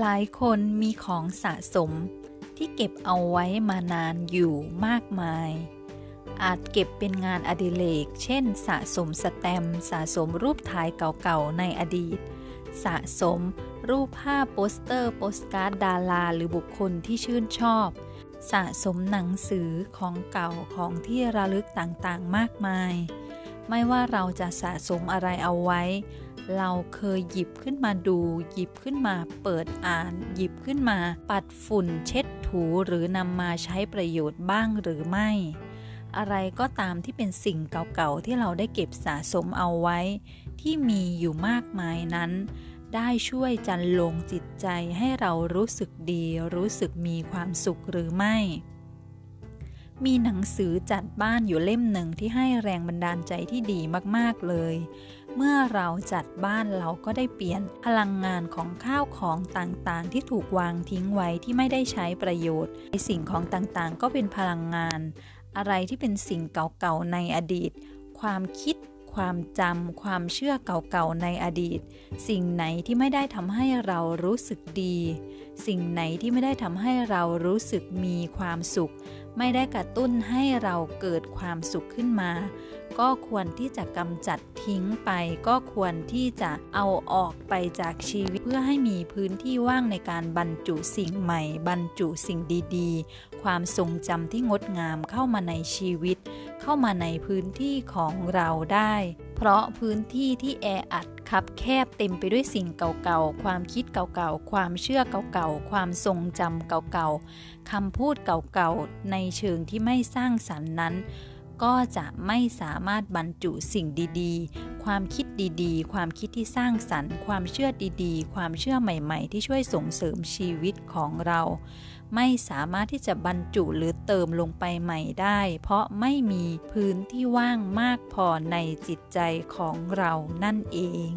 หลายคนมีของสะสมที่เก็บเอาไว้มานานอยู่มากมาย อาจเก็บเป็นงานอดิเรก เช่น สะสมสแตมสะสมรูปถ่ายเก่าๆในอดีต สะสมรูปภาพโปสเตอร์โปสการ์ดดาราหรือบุคคลที่ชื่นชอบ สะสมหนังสือของเก่าของที่ระลึกต่างๆมากมาย ไม่ว่าเราจะสะสมอะไรเอาไว้ เราเคยหยิบขึ้นมาดู หยิบขึ้นมาเปิดอ่าน หยิบขึ้นมา ปัดฝุ่นเช็ดถูหรือนำมาใช้ประโยชน์บ้างหรือไม่ อะไรก็ตามที่เป็นสิ่งเก่าๆที่เราได้เก็บสะสมเอาไว้ ที่มีอยู่มากมายนั้น ได้ช่วยจันลงจิตใจให้เรารู้สึกดี รู้สึกมีความสุขหรือไม่ มีหนังสือจัดบ้านอยู่เล่มหนึ่งที่ให้แรงบันดาลใจที่ดีมากๆเลย เมื่อเราจัดบ้านเราก็ได้เปลี่ยนพลังงานของข้าวของต่างๆ ที่ถูกวางทิ้งไว้ที่ไม่ได้ใช้ประโยชน์ในสิ่งของต่างๆ ก็เป็นพลังงาน อะไรที่เป็นสิ่งเก่าๆในอดีต ความคิด ความจำความเชื่อเก่าๆในอดีต สิ่งไหนที่ไม่ได้ทำให้เรารู้สึกดี สิ่งไหนที่ไม่ได้ทำให้เรารู้สึกมีความสุข ไม่ได้กระตุ้นให้เราเกิดความสุขขึ้นมา ก็ควรที่จะกำจัดทิ้งไป ก็ควรที่จะเอาออกไปจากชีวิต เพื่อให้มีพื้นที่ว่างในการบรรจุสิ่งใหม่ บรรจุสิ่งดีๆ ความทรงจำที่งดงามเข้ามาในชีวิต เข้ามาในพื้นที่ของเราได้ เพราะพื้นที่ที่แออัด คับแคบเต็มไปด้วยสิ่งเก่าๆ ความคิดเก่าๆ ความเชื่อเก่าๆ ความทรงจำเก่าๆคำพูดเก่าๆ ในเชิงที่ไม่สร้างสรรค์นั้น ก็จะไม่สามารถบรรจุสิ่งดีๆ ความคิดดีๆ ความคิดที่สร้างสรรค์ ความเชื่อดีๆ ความเชื่อใหม่ๆ ที่ช่วยส่งเสริมชีวิตของเรา ไม่สามารถที่จะบรรจุหรือเติมลงไปใหม่ได้ เพราะไม่มีพื้นที่ว่างมากพอในจิตใจของเรานั่นเอง